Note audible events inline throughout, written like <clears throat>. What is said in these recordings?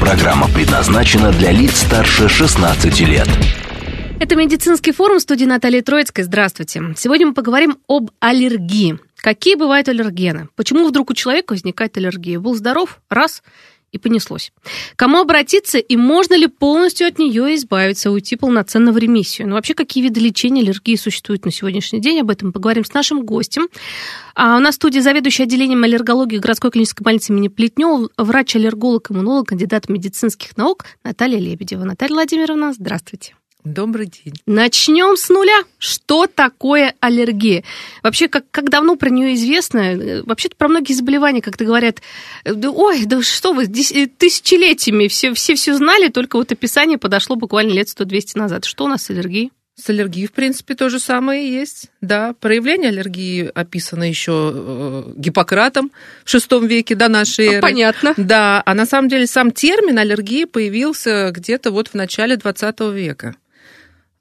Программа предназначена для лиц старше 16 лет. Это медицинский форум студии Натальи Троицкой. Здравствуйте. Сегодня мы поговорим об аллергии. Какие бывают аллергены? Почему вдруг у человека возникает аллергия? Был здоров? Раз – и понеслось. Кому обратиться и можно ли полностью от нее избавиться, уйти полноценно в ремиссию? Ну, вообще, какие виды лечения аллергии существуют на сегодняшний день? Об этом поговорим с нашим гостем. А у нас в студии заведующий отделением аллергологии городской клинической больницы имени Плетнева, врач-аллерголог, иммунолог, кандидат медицинских наук Наталья Лебедева. Наталья Владимировна, здравствуйте. Добрый день. Начнем с нуля. Что такое аллергия? Вообще, как, как давно про нее известно? Вообще-то про многие заболевания, как-то говорят, ой, да что вы, тысячелетиями все, все все знали, только вот описание подошло буквально лет 100-200 назад. Что у нас с аллергией? С аллергией, в принципе, то же самое есть. Да, проявление аллергии описано еще э, Гиппократом в VI веке до нашей эры. Понятно. Да, а на самом деле сам термин аллергии появился где-то вот в начале 20 века.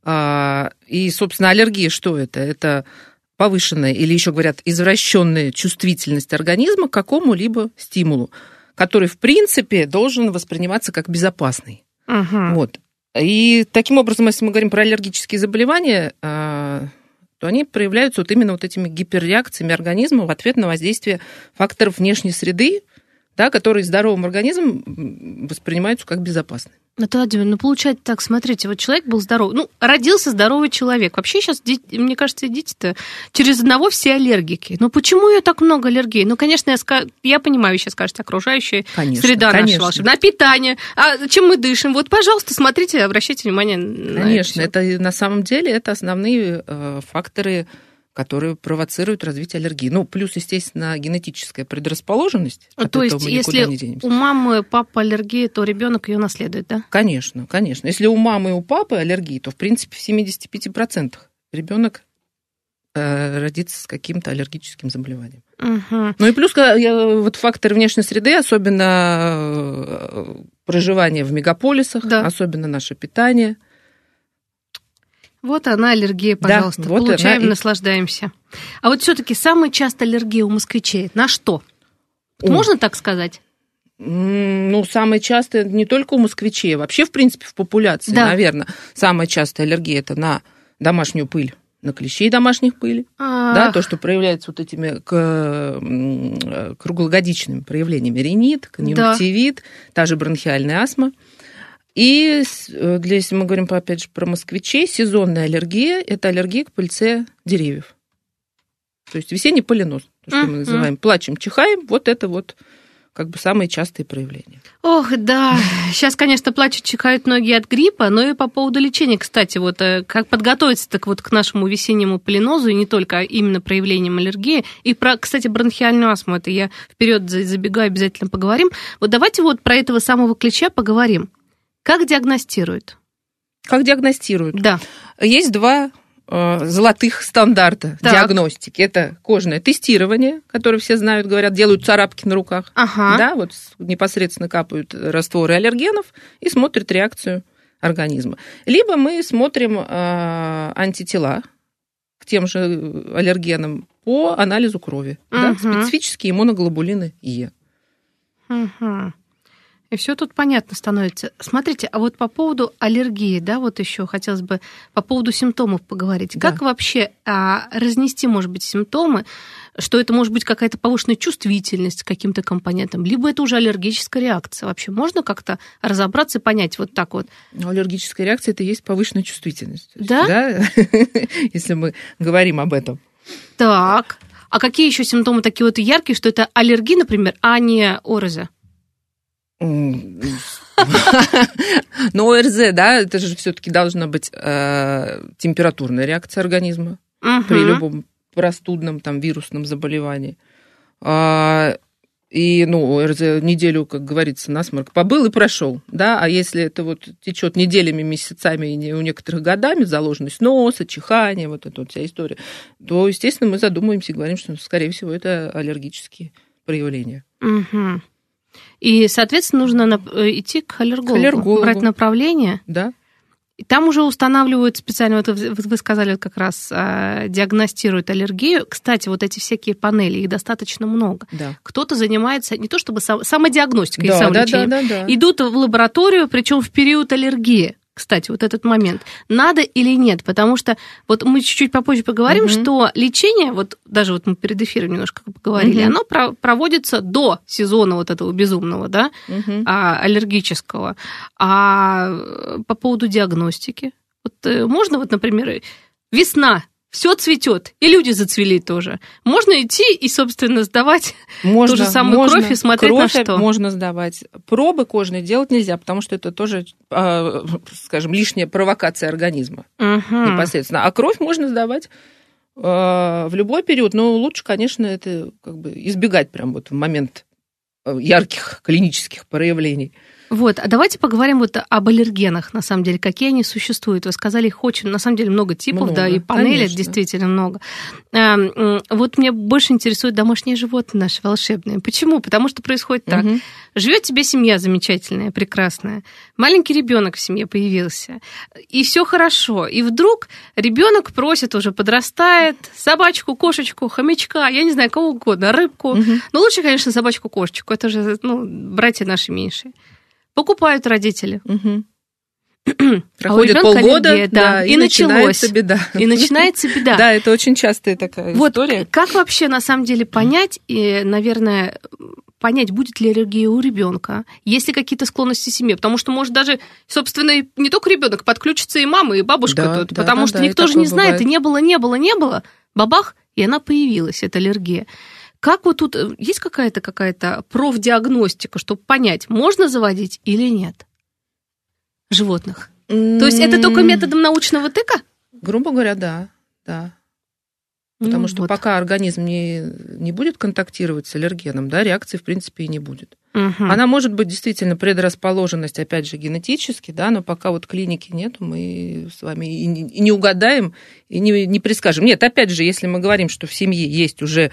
А, и, собственно, аллергия что это? Это повышенная или еще говорят извращенная чувствительность организма к какому-либо стимулу, который, в принципе, должен восприниматься как безопасный. Угу. Вот. И таким образом, если мы говорим про аллергические заболевания, а, то они проявляются вот именно вот этими гиперреакциями организма в ответ на воздействие факторов внешней среды, да, которые здоровым организмом воспринимаются как безопасные. Наталья Владимировна, ну получается так, смотрите, вот человек был здоровый, ну, родился здоровый человек. Вообще сейчас, мне кажется, дети-то через одного все аллергики. Ну почему ее так много аллергий? Ну, конечно, я, ска... я понимаю, сейчас скажете, окружающая конечно, среда конечно. наша волшебная. На питание, а чем мы дышим? Вот, пожалуйста, смотрите, обращайте внимание на Конечно, это, это на самом деле это основные э, факторы которые провоцируют развитие аллергии. Ну, плюс, естественно, генетическая предрасположенность. А то есть, если у мамы и папы аллергия, то ребенок ее наследует, да? Конечно, конечно. Если у мамы и у папы аллергии, то, в принципе, в 75% ребенок э, родится с каким-то аллергическим заболеванием. Угу. Ну и плюс вот фактор внешней среды, особенно э, проживание в мегаполисах, да. особенно наше питание – вот она аллергия, пожалуйста. Да, вот Получаем, она... наслаждаемся. А вот все-таки самая частая аллергия у москвичей на что? О. Можно так сказать? Ну, самая частая не только у москвичей, а вообще, в принципе, в популяции, да. наверное. Самая частая аллергия это на домашнюю пыль, на клещей домашних пыли, да, то, что проявляется вот этими круглогодичными проявлениями ринит, конъюнктивит, да. та же бронхиальная астма. И э, для, если мы говорим, опять же, про москвичей, сезонная аллергия – это аллергия к пыльце деревьев. То есть весенний поленоз, то, что mm-hmm. мы называем. Плачем, чихаем, вот это вот как бы самые частые проявления. Ох, да. <laughs> Сейчас, конечно, плачут, чихают многие от гриппа, но и по поводу лечения, кстати, вот э, как подготовиться так вот к нашему весеннему полинозу, и не только, а именно проявлением аллергии. И про, кстати, бронхиальную астму, это я вперед забегаю, обязательно поговорим. Вот давайте вот про этого самого клеща поговорим. Как диагностируют? Как диагностируют? Да. Есть два э, золотых стандарта так. диагностики. Это кожное тестирование, которое все знают, говорят, делают царапки на руках. Ага. Да, вот непосредственно капают растворы аллергенов и смотрят реакцию организма. Либо мы смотрим э, антитела к тем же аллергенам по анализу крови. Угу. Да, специфические иммуноглобулины Е. Угу. И все тут понятно становится. Смотрите, а вот по поводу аллергии, да, вот еще хотелось бы по поводу симптомов поговорить. Да. Как вообще а, разнести, может быть, симптомы, что это может быть какая-то повышенная чувствительность к каким-то компонентам, либо это уже аллергическая реакция. Вообще можно как-то разобраться и понять вот так вот? Ну, аллергическая реакция это и есть повышенная чувствительность. Да? да? <laughs> Если мы говорим об этом. Так. А какие еще симптомы такие вот яркие, что это аллергия, например, а не ороза? <laughs> Но ОРЗ, да, это же все-таки должна быть э, температурная реакция организма при любом простудном там вирусном заболевании. А, и, ну, за неделю, как говорится, насморк побыл и прошел, да, а если это вот течет неделями, месяцами и у некоторых годами заложенность носа, чихание, вот эта вот вся история, то, естественно, мы задумываемся и говорим, что, скорее всего, это аллергические проявления. Угу. И, соответственно, нужно э, идти к аллергологу, к аллергологу. брать направление. Да. И там уже устанавливают специально, вот вы сказали как раз, а, диагностируют аллергию. Кстати, вот эти всякие панели, их достаточно много. Да. Кто-то занимается не то чтобы самодиагностикой да, и самолечением, да, да, да, да. идут в лабораторию, причем в период аллергии кстати, вот этот момент, надо или нет, потому что вот мы чуть-чуть попозже поговорим, угу. что лечение, вот даже вот мы перед эфиром немножко поговорили, угу. оно про- проводится до сезона вот этого безумного, да, угу. а, аллергического. А э, по поводу диагностики, вот э, можно вот, например, весна, все цветет, и люди зацвели тоже. Можно идти и, собственно, сдавать <laughs> можно, ту же самую можно, кровь и смотреть кровь на что. Можно сдавать. Пробы кожные делать нельзя, потому что это тоже, а, <laughs> скажем, лишняя провокация организма угу. непосредственно. А кровь можно сдавать а, в любой период, но лучше, конечно, это как бы избегать прям вот в момент э, ярких клинических проявлений. Вот, а давайте поговорим вот об аллергенах, на самом деле, какие они существуют. Вы сказали, их очень, на самом деле, много типов, много, да, и панели конечно. действительно много. Эм, вот мне больше интересуют домашние животные наши волшебные. Почему? Потому что происходит так. Угу. Живет тебе семья замечательная, прекрасная. Маленький ребенок в семье появился. И все хорошо. И вдруг ребенок просит, уже подрастает, собачку, кошечку, хомячка, я не знаю, кого угодно, рыбку. Угу. Но лучше, конечно, собачку-кошечку. Это же ну, братья наши меньшие. Покупают родители. Угу. <clears throat> Проходит а полгода, аллергия, да, да, и, и началось. беда. И начинается беда. <laughs> Да, это очень частая такая вот история. Как вообще на самом деле понять, и, наверное, понять, будет ли аллергия у ребенка, есть ли какие-то склонности семье, потому что может даже, собственно, не только ребенок подключится и мама, и бабушка да, тут, да, потому да, что да, никто же не знает, и не было, не было, не было, бабах, и она появилась, эта аллергия. Как вот тут, э, есть какая-то какая-то профдиагностика, чтобы понять, можно заводить или нет животных? Mm-hmm. То есть это только методом научного тыка? Грубо говоря, да, да. Потому ну, что вот. пока организм не, не будет контактировать с аллергеном, да, реакции, в принципе, и не будет. Угу. Она может быть действительно предрасположенность, опять же, генетически, да, но пока вот клиники нет, мы с вами и не, и не угадаем, и не, не предскажем. Нет, опять же, если мы говорим, что в семье есть уже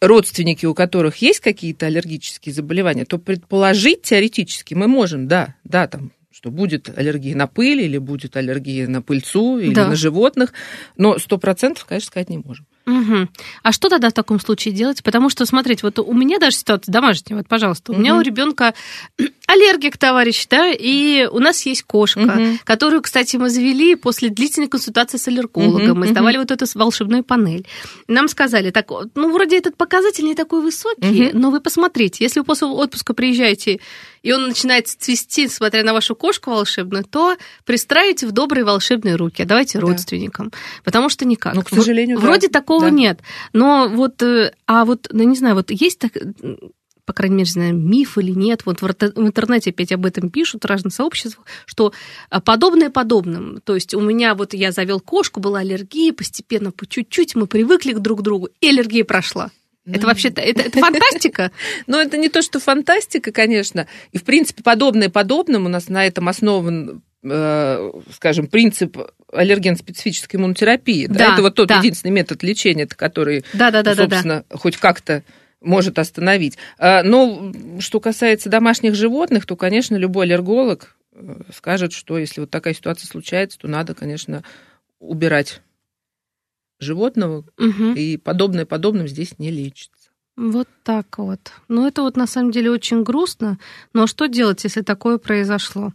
родственники, у которых есть какие-то аллергические заболевания, то предположить теоретически мы можем, да, да, там, что будет аллергия на пыль или будет аллергия на пыльцу или да. на животных, но сто процентов, конечно, сказать не можем. Угу. А что тогда в таком случае делать? Потому что, смотрите, вот у меня даже ситуация домашняя, вот, пожалуйста, у угу. меня у ребенка <clears throat> аллергик, товарищ, да, и у нас есть кошка, угу. которую, кстати, мы завели после длительной консультации с аллергологом. Угу. Мы сдавали угу. вот эту волшебную панель. Нам сказали, так, ну, вроде этот показатель не такой высокий, угу. но вы посмотрите, если вы после отпуска приезжаете и он начинает цвести, смотря на вашу кошку волшебную, то пристраивайте в добрые волшебные руки, а давайте да. родственникам. Потому что никак. Ну, к сожалению, Вроде да. такого да. нет. Но вот, э, а вот, ну, не знаю, вот есть так, по крайней мере, знаю, миф или нет. Вот в интернете опять об этом пишут разные сообщества, что а, подобное подобным. То есть у меня вот я завел кошку, была аллергия, постепенно по чуть-чуть мы привыкли к друг другу, и аллергия прошла. Это вообще-то это, это фантастика. <laughs> Но это не то, что фантастика, конечно. И, в принципе, подобное подобным у нас на этом основан э, скажем, принцип аллерген-специфической иммунотерапии. Да, да, это вот тот да. единственный метод лечения, который, да, да, да, собственно, да, да. хоть как-то может остановить. А, но что касается домашних животных, то, конечно, любой аллерголог э, скажет, что если вот такая ситуация случается, то надо, конечно, убирать животного, угу. и подобное подобным здесь не лечится. Вот так вот. Ну, это вот на самом деле очень грустно, но что делать, если такое произошло?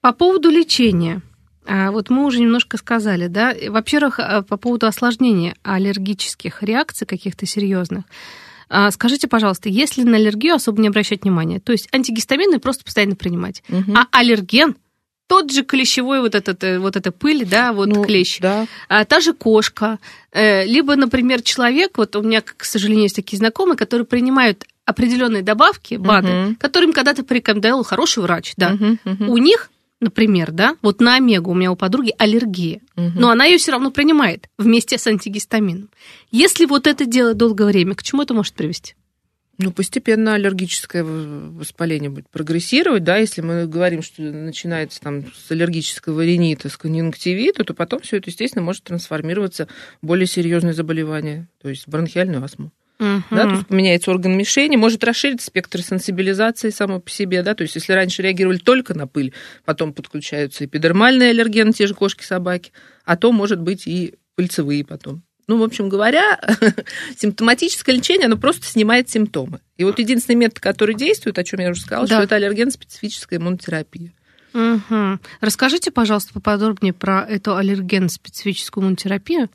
По поводу лечения. А, вот мы уже немножко сказали, да, во-первых, а, по поводу осложнения аллергических реакций каких-то серьезных. А, скажите, пожалуйста, если на аллергию особо не обращать внимания, то есть антигистамины просто постоянно принимать, угу. а аллерген тот же клещевой вот этот э, вот эта пыль, да, вот ну, клещ, да. а, та же кошка, э, либо, например, человек, вот у меня, к сожалению, есть такие знакомые, которые принимают определенные добавки, БАДы, угу. которым когда-то порекомендовал хороший врач, да, угу, угу. у них например, да, вот на омегу у меня у подруги аллергия, угу. но она ее все равно принимает вместе с антигистамином. Если вот это делать долгое время, к чему это может привести? Ну, постепенно аллергическое воспаление будет прогрессировать, да, если мы говорим, что начинается там с аллергического ринита, с конъюнктивита, то потом все это, естественно, может трансформироваться в более серьезные заболевания, то есть бронхиальную астму. Uh-huh. Да, то есть поменяется орган мишени, может расширить спектр сенсибилизации само по себе, да, то есть если раньше реагировали только на пыль, потом подключаются эпидермальные аллергены, те же кошки, собаки, а то, может быть, и пыльцевые потом. Ну, в общем говоря, <laughs> симптоматическое лечение, оно просто снимает симптомы. И вот единственный метод, который действует, о чем я уже сказала, да. что это аллерген-специфическая иммунотерапия. Угу. Расскажите, пожалуйста, поподробнее про эту аллерген-специфическую иммунотерапию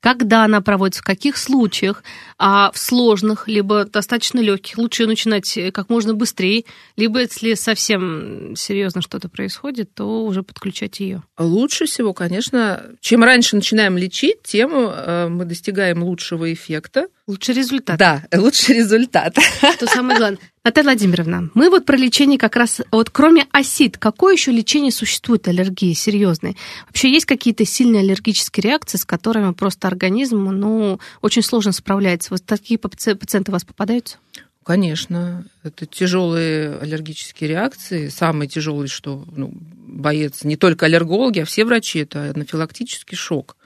когда она проводится, в каких случаях, а в сложных, либо достаточно легких, лучше начинать э, как можно быстрее, либо если совсем серьезно что-то происходит, то уже подключать ее. Лучше всего, конечно, чем раньше начинаем лечить, тем э, мы достигаем лучшего эффекта. Лучший результат. Да, лучший результат. Что самое главное. Наталья Владимировна, мы вот про лечение как раз, вот кроме осид, какое еще лечение существует аллергии серьезной? Вообще есть какие-то сильные аллергические реакции, с которыми просто организм, ну, очень сложно справляется? Вот такие пациенты у вас попадаются? Конечно, это тяжелые аллергические реакции. Самые тяжелые, что ну, боец не только аллергологи, а все врачи, это анафилактический шок.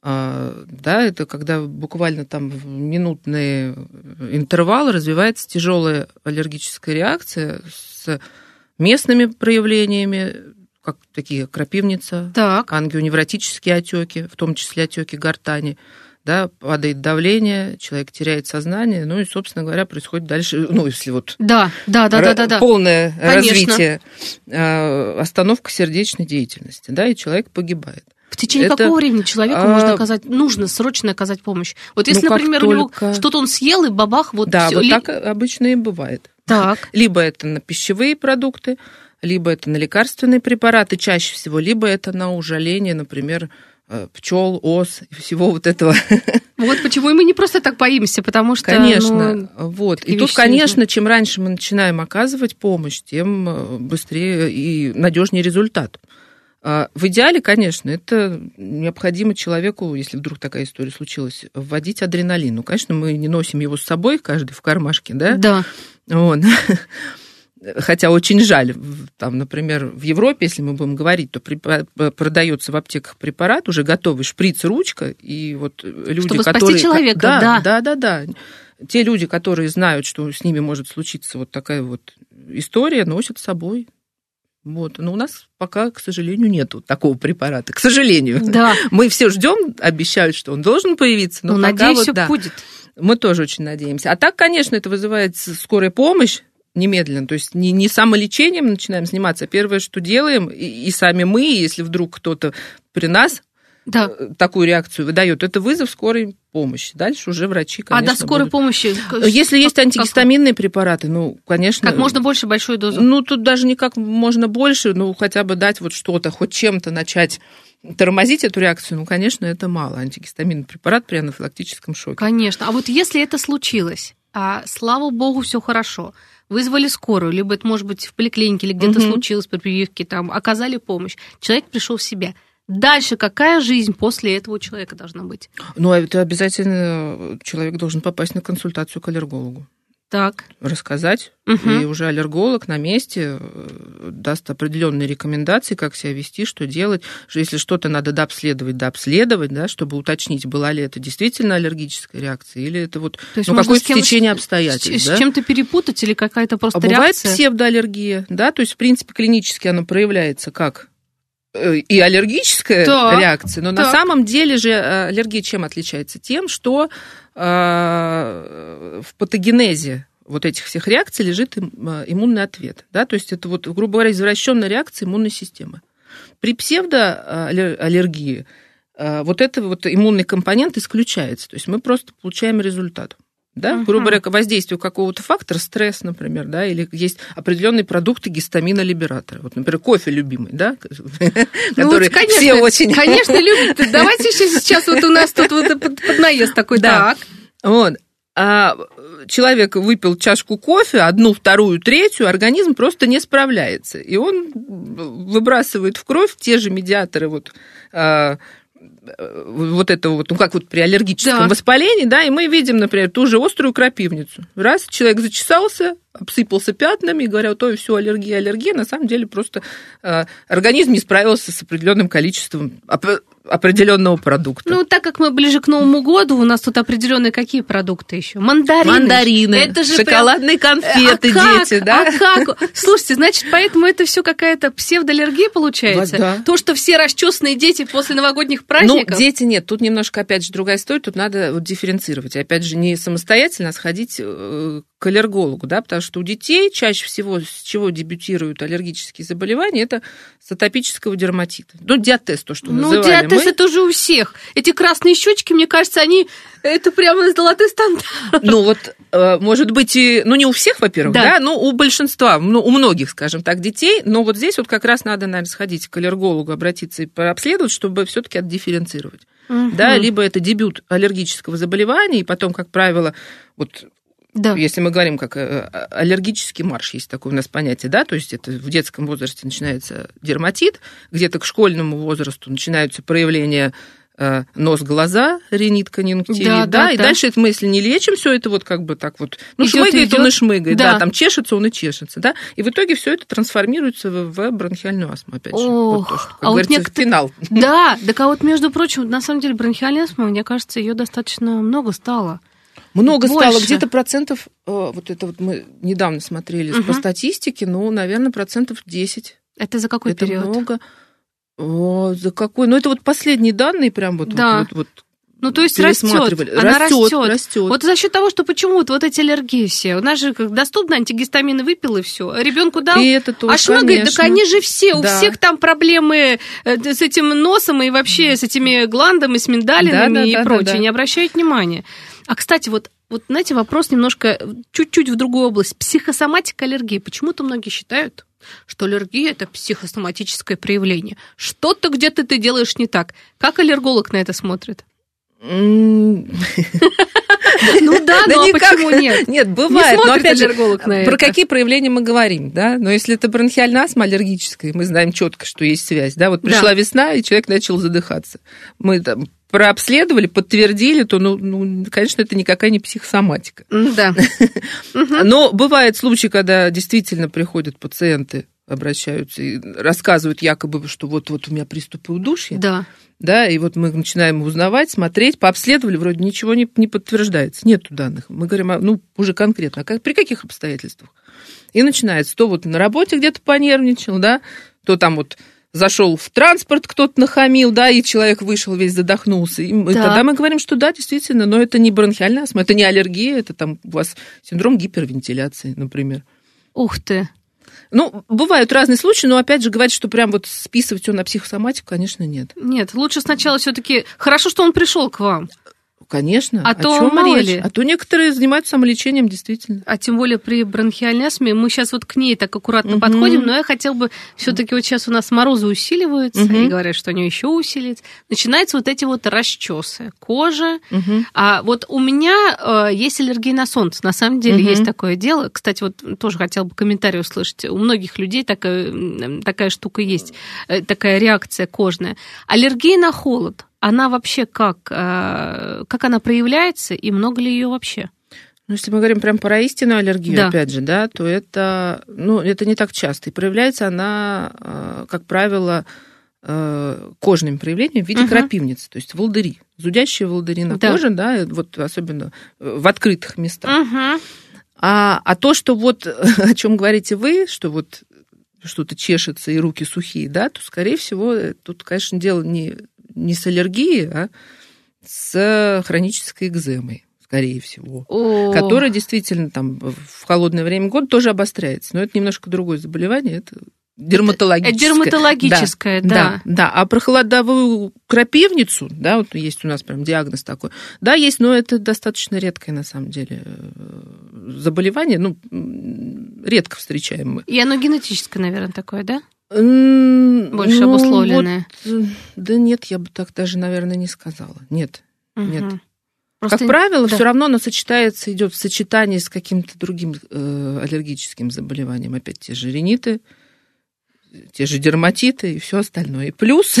А, да, это когда буквально там в минутные интервалы развивается тяжелая аллергическая реакция с местными проявлениями, как такие крапивница, так. ангионевротические отеки, в том числе отеки гортани, да, падает давление, человек теряет сознание, ну и, собственно говоря, происходит дальше, <laughs> ну, если вот да, да, да, да, да, да. полное Конечно. развитие, а, остановка сердечной деятельности, да, и человек погибает. В течение это, какого времени человеку а... можно оказать, нужно срочно оказать помощь? Вот если, ну, например, только... у него что-то он съел, и бабах, вот Да, всё. вот Ли... так обычно и бывает. Так. <laughs> Либо это на пищевые продукты, либо это на лекарственные препараты чаще всего, либо это на ужаление, например, э, пчел, ос и всего вот этого. <laughs> Вот почему и мы не просто так боимся, потому что... Конечно, ну, вот. И тут, конечно, чем раньше мы начинаем оказывать помощь, тем э, быстрее и надежнее результат. А, в идеале, конечно, это необходимо человеку, если вдруг такая история случилась, вводить адреналин. Ну, конечно, мы не носим его с собой, каждый в кармашке, да? Да. Вот. <laughs> Хотя очень жаль, там, например, в Европе, если мы будем говорить, то продается в аптеках препарат, уже готовый шприц, ручка, и вот люди, Чтобы которые... спасти человека, да. Да, да, да, да. Те люди, которые знают, что с ними может случиться вот такая вот история, носят с собой вот. Но у нас пока, к сожалению, нет такого препарата. К сожалению. Да. <laughs> Мы все ждем, обещают, что он должен появиться, но ну, пока надеюсь, вот, все да, будет. Мы тоже очень надеемся. А так, конечно, это вызывает скорая помощь немедленно. То есть не, не самолечением начинаем заниматься, а первое, что делаем, и, и сами мы, если вдруг кто-то при нас да. Э, такую реакцию выдает, это вызов скорой помощи. Дальше уже врачи, конечно, А до скорой будут... помощи? Если как, есть антигистаминные как? препараты, ну, конечно... Как можно больше большую дозу? Ну, тут даже не как можно больше, ну, хотя бы дать вот что-то, хоть чем-то начать тормозить эту реакцию, ну, конечно, это мало. Антигистаминный препарат при анафилактическом шоке. Конечно. А вот если это случилось, а слава богу, все хорошо, вызвали скорую, либо это может быть в поликлинике, или где-то угу. случилось при прививке, там, оказали помощь, человек пришел в себя – Дальше какая жизнь после этого человека должна быть? Ну, а это обязательно человек должен попасть на консультацию к аллергологу. Так. Рассказать. Угу. И уже аллерголог на месте э, даст определенные рекомендации, как себя вести, что делать. Что если что-то надо дообследовать, дообследовать, да, чтобы уточнить, была ли это действительно аллергическая реакция, или это вот То есть ну, какое-то стечение обстоятельств. С, да? с чем-то перепутать или какая-то просто а реакция? бывает псевдоаллергия, да, то есть, в принципе, клинически она проявляется как Э, и аллергическая так, реакция, но так. на самом деле же э, аллергия чем отличается? Тем, что э, в патогенезе вот этих всех реакций лежит иммунный ответ. Да? То есть это, вот, грубо говоря, извращенная реакция иммунной системы. При псевдоаллергии вот этот вот иммунный компонент исключается. То есть мы просто получаем результат да, uh-huh. грубо говоря, воздействию какого-то фактора, стресс, например, да, или есть определенные продукты гистамина либератора. Вот, например, кофе любимый, да, <laughs> ну, который все очень... Конечно, любят. <laughs> Давайте сейчас вот у нас тут вот под наезд такой. Так. Вот. А человек выпил чашку кофе, одну, вторую, третью, организм просто не справляется. И он выбрасывает в кровь те же медиаторы вот, а, вот это вот, ну как вот при аллергическом Да. воспалении, да, и мы видим, например, ту же острую крапивницу. Раз человек зачесался, обсыпался пятнами, и говорят, ой, все, аллергия, аллергия. На самом деле просто э, организм не справился с определенным количеством оп- определенного продукта. Ну, так как мы ближе к Новому году, у нас тут определенные какие продукты еще? Мандарины. Мандарины, Это же прям- шоколадные конфеты, А как? дети, да? А как? Слушайте, значит, поэтому это все какая-то псевдоаллергия получается? Вот да. То, что все расчесанные дети после новогодних Ну, праздников? дети нет. Тут немножко, опять же, другая история. Тут надо вот дифференцировать. Опять же, не самостоятельно, а сходить э, к аллергологу, да, потому что у детей чаще всего с чего дебютируют аллергические заболевания, это с атопического дерматита. Ну, диатез, то, что Ну, называли диатез мы. это уже у всех. Эти красные щечки, мне кажется, они... Это прямо золотой стандарт. Ну, вот, э, может быть, и, ну, не у всех, во-первых, Да. да, но у большинства, ну, у многих, скажем так, детей, но вот здесь вот как раз надо, наверное, сходить к аллергологу, обратиться и прообследовать, чтобы все таки отдифференцировать. Да, либо это дебют аллергического заболевания, и потом, как правило, вот Да. если мы говорим как э, аллергический марш, есть такое у нас понятие, да, то есть это в детском возрасте начинается дерматит, где-то к школьному возрасту начинаются проявления э, нос, глаза, ринит, конъюнктивит, Да, да, да, и да. дальше это мы, если не лечим, все это вот как бы так вот, ну, Идёт, шмыгает он и идёт. шмыгает, Да. да. там чешется он и чешется, да, и в итоге все это трансформируется в, в бронхиальную астму, опять же, вот Ох, то, что, как а вот говорится, некоторые- финал. Да, так а вот, между прочим, на самом деле бронхиальная астма, мне кажется, ее достаточно много стало. Много стало, Больше. где-то процентов, э, вот это вот мы недавно смотрели по Мгм. статистике, ну, наверное, процентов 10. Это за какой это период? много. О, за какой? Ну, это вот последние данные прям вот, Да. вот, вот, вот Ну, то есть растет. Она растет, растет. растет. Вот за счет того, что почему вот, эти аллергии все. У нас же как доступно антигистамины выпил и все. Ребенку дал. И это тоже, а шмыгает, конечно. так они же все, у Да. всех там проблемы э, с этим носом и вообще с этими гландами, с миндалинами Да, да, и да, да, прочее. да. Не обращают внимания. А, кстати, вот, вот, знаете, вопрос немножко чуть-чуть в другую область. Психосоматика аллергии. Почему-то многие считают, что аллергия – это психосоматическое проявление. Что-то где-то ты делаешь не так. Как аллерголог на это смотрит? Ну да, <laughs> Да ну а почему нет? Нет, Не бывает. Но опять же, про какие проявления мы говорим, да? Но если это бронхиальная астма аллергическая, мы знаем четко, что есть связь, да? Вот пришла весна, и человек начал задыхаться. Мы там прообследовали, подтвердили, то, ну, ну, конечно, это никакая не психосоматика. Да. <laughs> Но бывают случаи, когда действительно приходят пациенты, обращаются и рассказывают якобы, что вот-вот у меня приступы удушья, Да. да, и вот мы начинаем узнавать, смотреть, пообследовали, вроде ничего не, не подтверждается, нету данных. Мы говорим, а, ну, уже конкретно, а как, при каких обстоятельствах? И начинается, то вот на работе где-то понервничал, да, то там вот зашел в транспорт, кто-то нахамил, да, и человек вышел весь задохнулся. И Так. тогда мы говорим, что да, действительно, но это не бронхиальная астма, это не аллергия, это там у вас синдром гипервентиляции, например. Ух ты. Ну, бывают разные случаи, но опять же говорить, что прям вот списывать его на психосоматику, конечно, нет. Нет, лучше сначала все-таки. Хорошо, что он пришел к вам. Конечно. А то мало речь? А то некоторые занимаются самолечением, действительно. А тем более при бронхиальной астме мы сейчас вот к ней так аккуратно Мгм. подходим, но я хотел бы все-таки вот сейчас у нас морозы усиливаются, Мгм. и говорят, что они еще усилятся. Начинаются вот эти вот расчесы кожи. Мгм. А вот у меня э, есть аллергия на солнце. На самом деле Мгм. есть такое дело. Кстати, вот тоже хотел бы комментарий услышать. У многих людей такая, такая штука есть, э, такая реакция кожная. Аллергия на холод. Она вообще как? э, Как она проявляется и много ли ее вообще? Ну, если мы говорим прям про истинную аллергию, Да. опять же, да, то это, ну, это не так часто. И проявляется она, э, как правило, э, кожными проявлениями в виде Мгм. крапивницы, то есть волдыри, зудящие волдыри на Да. коже, да, вот особенно в открытых местах. Угу. А, а то, что вот <laughs> о чем говорите вы, что вот что-то чешется и руки сухие, да, то, скорее всего, тут, конечно, дело не, не с аллергией, а с хронической экземой, скорее всего. Которая действительно там в холодное время года тоже обостряется. Но это немножко другое заболевание, это дерматологическое. Это дерматологическое, да. Да, да. А про холодовую крапивницу, да, вот есть у нас прям диагноз такой. Да, есть, но это достаточно редкое на самом деле э, заболевание, ну, редко встречаем мы. И оно генетическое, наверное, такое, да? Больше ну, обусловленное. вот, э, да нет, я бы так даже, наверное, не сказала. Нет. Нет. Мгм. Просто- как правило, да. все равно оно сочетается, идет в сочетании с каким-то другим э, аллергическим заболеванием. Опять те же риниты, те же дерматиты и все остальное. И плюс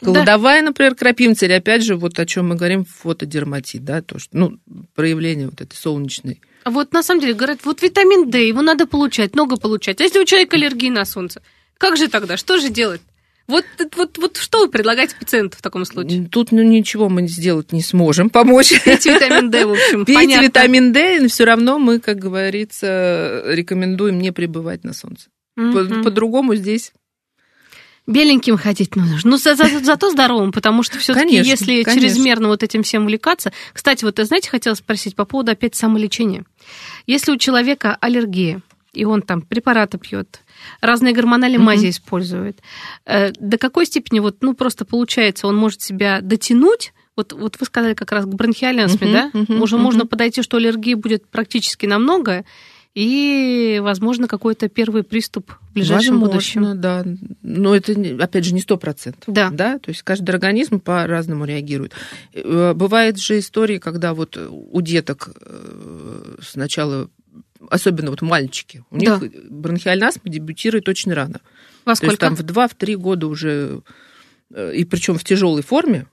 Кладовая, например, крапивница, или опять же, вот о чем мы говорим, фотодерматит, да, то, что, ну, проявление вот этой солнечной. Вот на самом деле говорят, вот витамин D, его надо получать, много получать. А если у человека аллергия на солнце, как же тогда, что же делать? Вот, вот, вот что вы предлагаете пациенту в таком случае? Тут ну, ничего мы сделать не сможем, помочь. Пить витамин D, в общем, Пить понятно. витамин D, но все равно мы, как говорится, рекомендуем не пребывать на солнце. Mm-hmm. По-другому здесь Беленьким ходить нужно. Ну, за, за, зато здоровым, потому что все-таки, если конечно. чрезмерно вот этим всем увлекаться. Кстати, вот, знаете, хотела спросить по поводу опять самолечения. Если у человека аллергия, и он там препараты пьет, разные гормональные mm-hmm. мази использует, э, до какой степени вот, ну, просто получается, он может себя дотянуть вот, вот вы сказали как раз к бронхиальной астме, uh-huh, да? Uh-huh, Уже uh-huh. можно подойти, что аллергии будет практически на многое, и, возможно, какой-то первый приступ в ближайшем Возможно, будущем. да. Но это, опять же, не сто процентов. Да. да. То есть каждый организм по-разному реагирует. Э, бывают же истории, когда вот у деток э, сначала особенно вот мальчики, у да. них бронхиальная астма дебютирует очень рано. Во сколько? То есть там в 2-3 года уже, э, и причем в тяжелой форме,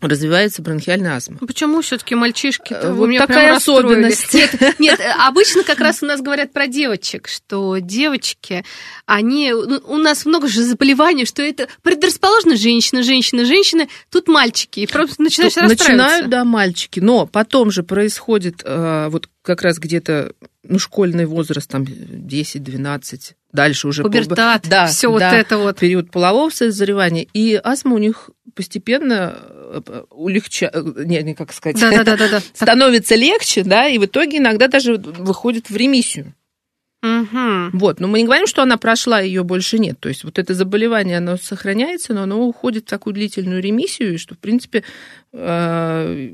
развивается бронхиальная астма. Почему все-таки мальчишки? -то? Вот такая особенность. <laughs> Нет, нет, обычно как раз у нас говорят про девочек, что девочки, они, ну, у нас много же заболеваний, что это предрасположена женщина, женщина, женщины, тут мальчики, и просто начинаешь тут Начинают, да, мальчики, но потом же происходит э, вот как раз где-то ну, школьный возраст, там 10-12, дальше уже... Пубертат, да, все да, вот это вот. Период полового созревания, и астма у них постепенно э, улегча... Э, не, не как сказать, да, да, да, да. <laughs> становится легче, да, и в итоге иногда даже выходит в ремиссию. Угу. Вот, но мы не говорим, что она прошла, ее больше нет. То есть вот это заболевание, оно сохраняется, но оно уходит в такую длительную ремиссию, и что, в принципе, э,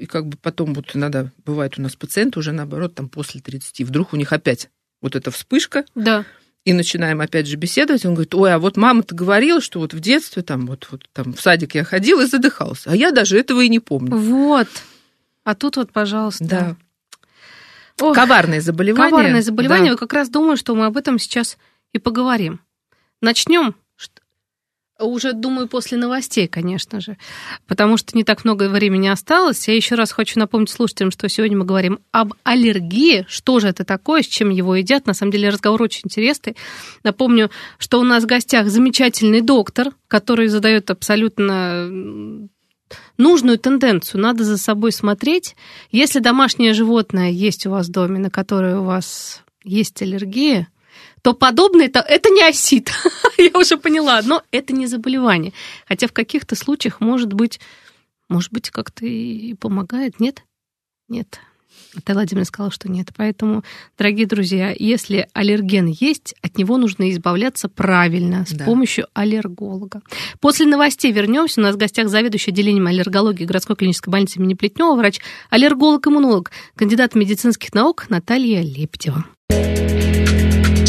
и как бы потом вот иногда бывает у нас пациенты уже наоборот там после 30, вдруг у них опять вот эта вспышка. Да и начинаем опять же беседовать, он говорит, ой, а вот мама-то говорила, что вот в детстве там вот, вот там в садик я ходил и задыхался, а я даже этого и не помню. Вот. А тут вот, пожалуйста. Да. Ох, коварные заболевания. Коварные заболевания. Да. Как раз думаю, что мы об этом сейчас и поговорим. Начнем уже, думаю, после новостей, конечно же, потому что не так много времени осталось. Я еще раз хочу напомнить слушателям, что сегодня мы говорим об аллергии, что же это такое, с чем его едят. На самом деле разговор очень интересный. Напомню, что у нас в гостях замечательный доктор, который задает абсолютно нужную тенденцию. Надо за собой смотреть. Если домашнее животное есть у вас в доме, на которое у вас есть аллергия, то подобное это, это не осит. <laughs> Я уже поняла, но это не заболевание. Хотя в каких-то случаях, может быть, может быть, как-то и помогает. Нет? Нет. Наталья Владимировна сказала, что нет. Поэтому, дорогие друзья, если аллерген есть, от него нужно избавляться правильно, с да. помощью аллерголога. После новостей вернемся. У нас в гостях заведующий отделением аллергологии городской клинической больницы имени Плетнева, врач, аллерголог-иммунолог, кандидат медицинских наук Наталья Лебедева.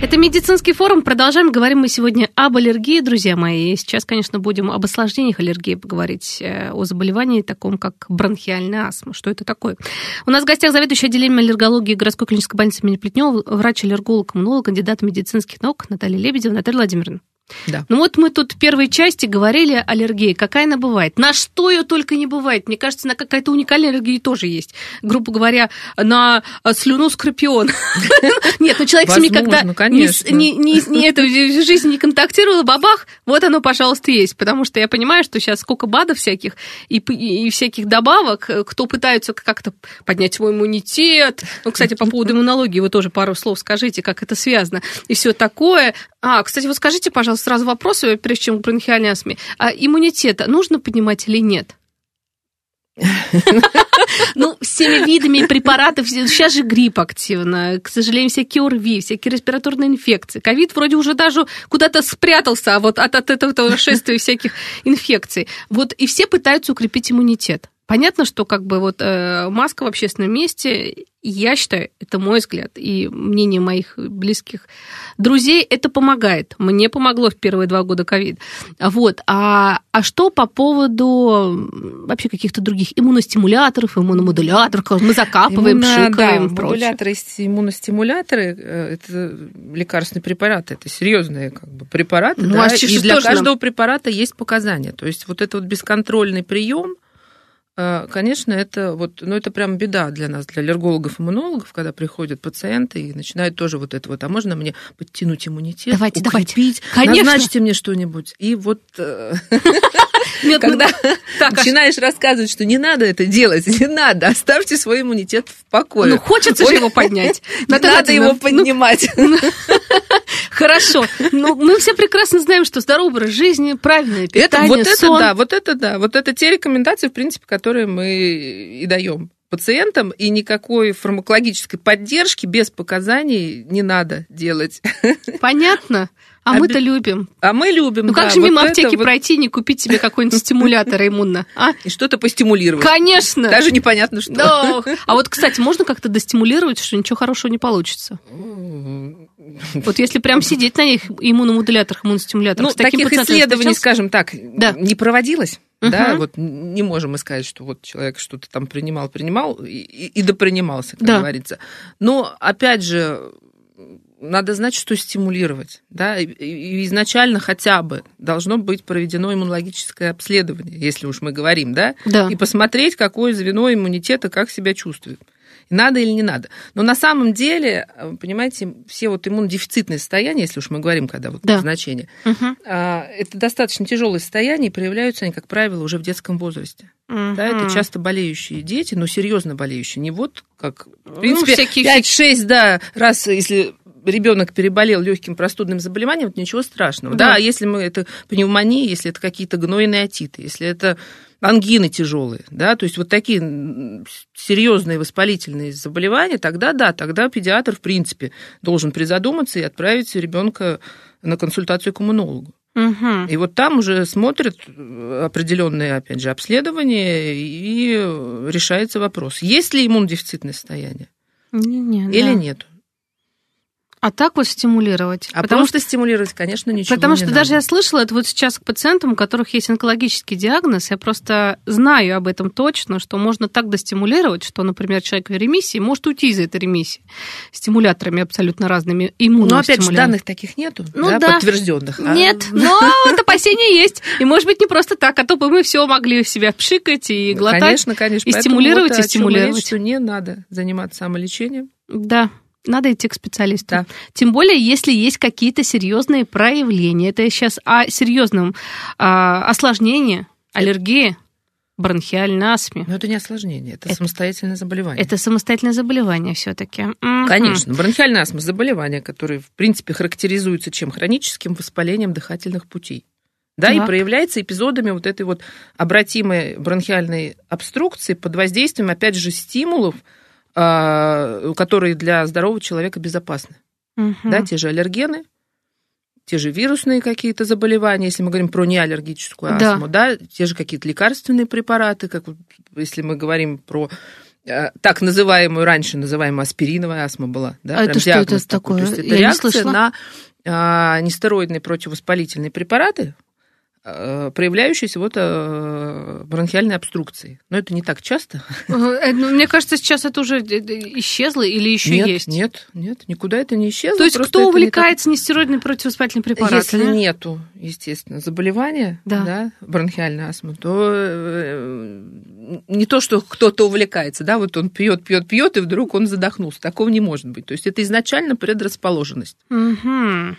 Это медицинский форум. Продолжаем. Говорим мы сегодня об аллергии, друзья мои. Сейчас, конечно, будем об осложнениях аллергии поговорить, э, о заболевании таком, как бронхиальная астма. Что это такое? У нас в гостях заведующий отделением аллергологии городской клинической больницы имени Плетнева, врач-аллерголог, иммунолог, кандидат медицинских наук Наталья Лебедева. Наталья Владимировна. Да. Ну вот мы тут в первой части говорили о аллергии. Какая она бывает? На что ее только не бывает. Мне кажется, на какая-то уникальная аллергия тоже есть. Грубо говоря, на слюну скорпион. <laughs> Нет, ну человек с ними когда не это в жизни не контактировал, бабах, вот оно, пожалуйста, есть. Потому что я понимаю, что сейчас сколько БАДов всяких и всяких добавок, э, кто пытаются как-то поднять свой иммунитет. Ну, кстати, по поводу иммунологии вы тоже пару слов скажите, как это связано. И все такое. А, кстати, вот скажите, пожалуйста, сразу вопрос, прежде чем к бронхиальной астме. А иммунитета нужно поднимать или нет? <laughs> Ну, всеми видами препаратов. Сейчас же грипп активно. К сожалению, всякие ОРВИ, всякие респираторные инфекции. Ковид вроде уже даже куда-то спрятался а вот от, от этого шествия всяких инфекций. Вот и все пытаются укрепить иммунитет. Понятно, что как бы вот э, маска в общественном месте, я считаю, это мой взгляд и мнение моих близких друзей, это помогает. Мне помогло в первые два года ковид. Вот. А, а что по поводу вообще каких-то других иммуностимуляторов, иммуномодуляторов? Мы закапываем, Иммуно, пшикаем, да, модуляторы, иммуностимуляторы э, – это лекарственные препараты, это серьезные как бы препараты. Ну, да, а и для каждого нам? препарата есть показания. То есть вот этот вот бесконтрольный прием – конечно, это вот, ну, это прям беда для нас, для аллергологов, иммунологов, когда приходят пациенты и начинают тоже вот это вот, а можно мне подтянуть иммунитет, давайте, укрепить, давайте. назначьте мне что-нибудь. И вот <laughs> Нет, ну, когда так, начинаешь рассказывать, что не надо это делать, не надо, оставьте свой иммунитет в покое. Ну, хочется же его поднять. <laughs> Надо его ну, поднимать. <laughs> Хорошо. Но ну, мы все прекрасно знаем, что здоровый образ жизни, правильное питание, Вот это да, вот это да. Вот это те рекомендации, в принципе, которые мы и даем пациентам, и никакой фармакологической поддержки без показаний не надо делать. <laughs> Понятно. А Об... мы-то любим. А мы любим, Ну да, как же мимо вот аптеки вот... пройти, не купить себе какой-нибудь стимулятор иммунно? А? И что-то постимулировать. Конечно. Даже непонятно, что. Да. А вот, кстати, можно как-то достимулировать, что ничего хорошего не получится? Вот если прям сидеть на них иммуномодуляторах, иммуностимуляторах. Ну, таких исследований, скажем так, да. не проводилось. Угу. Да, вот не можем мы сказать, что вот человек что-то там принимал, принимал и, и допринимался, как да. говорится. Но опять же, надо знать, что стимулировать. Да? И изначально хотя бы должно быть проведено иммунологическое обследование, если уж мы говорим, да? да. И посмотреть, какое звено иммунитета как себя чувствует. Надо или не надо. Но на самом деле, понимаете, все вот иммунодефицитные состояния, если уж мы говорим, когда вот да. значение, угу. это достаточно тяжелые состояния, и проявляются они, как правило, уже в детском возрасте. Угу. Да, это часто болеющие дети, но серьезно болеющие. Не вот как, в ну, принципе, ну, 5-6, да, раз, если ребенок переболел легким простудным заболеванием, это ничего страшного. Да. да, если мы это пневмония, если это какие-то гнойные отиты, если это ангины тяжелые, да, то есть вот такие серьезные воспалительные заболевания, тогда да, тогда педиатр, в принципе, должен призадуматься и отправить ребенка на консультацию к иммунологу. Угу. И вот там уже смотрят определенные, опять же, обследования и решается вопрос, есть ли иммунодефицитное состояние не, не, или да. нет. А так вот стимулировать. А потому просто что, стимулировать, конечно, ничего Потому не что надо. даже я слышала это вот сейчас к пациентам, у которых есть онкологический диагноз, я просто знаю об этом точно, что можно так достимулировать, что, например, человек в ремиссии может уйти из этой ремиссии стимуляторами абсолютно разными иммунными Но опять же, данных таких нету, ну, да, да. подтвержденных. А... Нет, но вот опасения есть. И может быть не просто так, а то бы мы все могли себя пшикать и глотать. Конечно, конечно. И стимулировать, и стимулировать. не надо заниматься самолечением. Да. Надо идти к специалисту. Да. Тем более, если есть какие-то серьезные проявления. Это сейчас о серьезном а, осложнении, аллергии, бронхиальной астме. Но это не осложнение, это, это самостоятельное заболевание. Это самостоятельное заболевание все-таки. Конечно, бронхиальная астма заболевание, которое в принципе характеризуется чем хроническим воспалением дыхательных путей. Да, так. и проявляется эпизодами вот этой вот обратимой бронхиальной обструкции под воздействием, опять же, стимулов, которые для здорового человека безопасны. Угу. Да, те же аллергены, те же вирусные какие-то заболевания, если мы говорим про неаллергическую астму, да, да те же какие-то лекарственные препараты, как если мы говорим про э, так называемую, раньше называемую аспириновая астма была, да, а это что это такое? То есть это Я реакция на а, нестероидные противовоспалительные препараты, проявляющейся вот э, бронхиальной обструкцией. Но это не так часто. <laughs> Э, ну, мне кажется, сейчас это уже исчезло или еще нет, есть? Нет, нет, никуда это не исчезло. То есть кто увлекается не так... нестероидными противовоспалительными препаратами? Если нету, естественно, заболевания, да. Да, бронхиальной астмы, то не то, что кто-то увлекается, да, вот он пьет, пьет, пьет, и вдруг он задохнулся. Такого не может быть. То есть это изначально предрасположенность. Угу.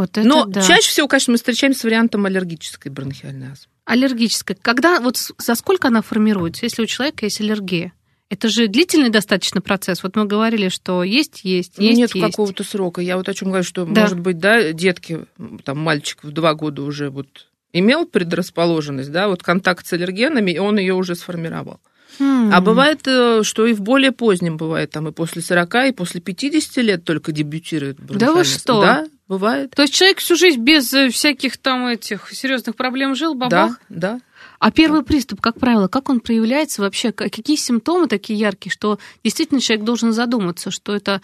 Вот это Но да. чаще всего, конечно, мы встречаемся с вариантом аллергической бронхиальной астмы. Аллергическая. Когда, вот за сколько она формируется, если у человека есть аллергия? Это же длительный достаточно процесс. Вот мы говорили, что есть, есть, есть. Нет есть. какого-то срока. Я вот о чем говорю, что, да. может быть, да, детки, там, мальчик в два года уже вот имел предрасположенность, да, вот контакт с аллергенами, и он ее уже сформировал. А бывает, э, что и в более позднем бывает, там и после 40, и после 50 лет только дебютирует Да вы что? Да, бывает. То есть человек всю жизнь без э, всяких там этих серьезных проблем жил, бабах? Да, да. А первый приступ, как правило, как он проявляется вообще? Какие симптомы такие яркие, что действительно человек должен задуматься, что это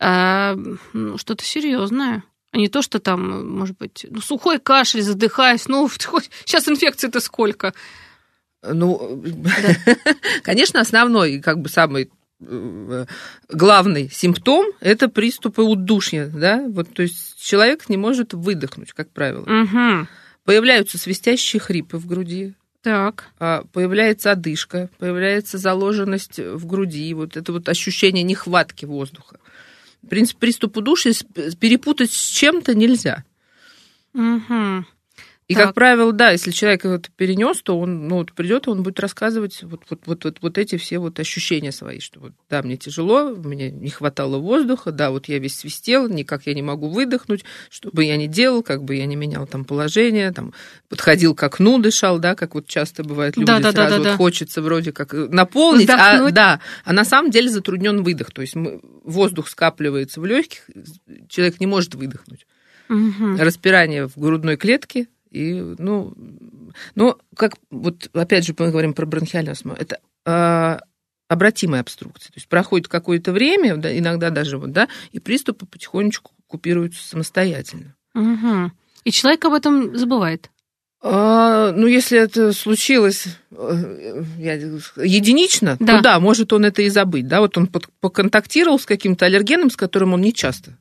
э, ну, что-то серьезное? А не то, что там, может быть, ну, сухой кашель, задыхаясь, ну, <laughs> сейчас инфекции-то сколько? Ну, да. <laughs> конечно, основной, как бы самый э, главный симптом – это приступы удушья, да, вот, то есть человек не может выдохнуть, как правило. Угу. Появляются свистящие хрипы в груди, так. А, появляется одышка, появляется заложенность в груди, вот это вот ощущение нехватки воздуха. В принципе, приступ удушья перепутать с чем-то нельзя. Угу. И, так. как правило, да, если человек это перенес, то он ну, вот придет, он будет рассказывать вот, вот, вот, вот, вот эти все вот ощущения свои, что вот, да, мне тяжело, мне не хватало воздуха, да, вот я весь свистел, никак я не могу выдохнуть, что бы я ни делал, как бы я не менял там положение, там, подходил к окну, дышал, да, как вот часто бывает, люди да, да, сразу да, да, вот да. хочется вроде как наполнить, а, да, а на самом деле затруднен выдох, то есть воздух скапливается в легких, человек не может выдохнуть. Угу. Распирание в грудной клетке, и, ну, ну, как вот опять же мы говорим про бронхиальную астму, это э, обратимая обструкция. То есть проходит какое-то время, да, иногда даже вот, да, и приступы потихонечку купируются самостоятельно. Угу. И человек об этом забывает. А, ну, если это случилось э, единично, да. то да, может он это и забыть. Да, вот он поконтактировал с каким-то аллергеном, с которым он не часто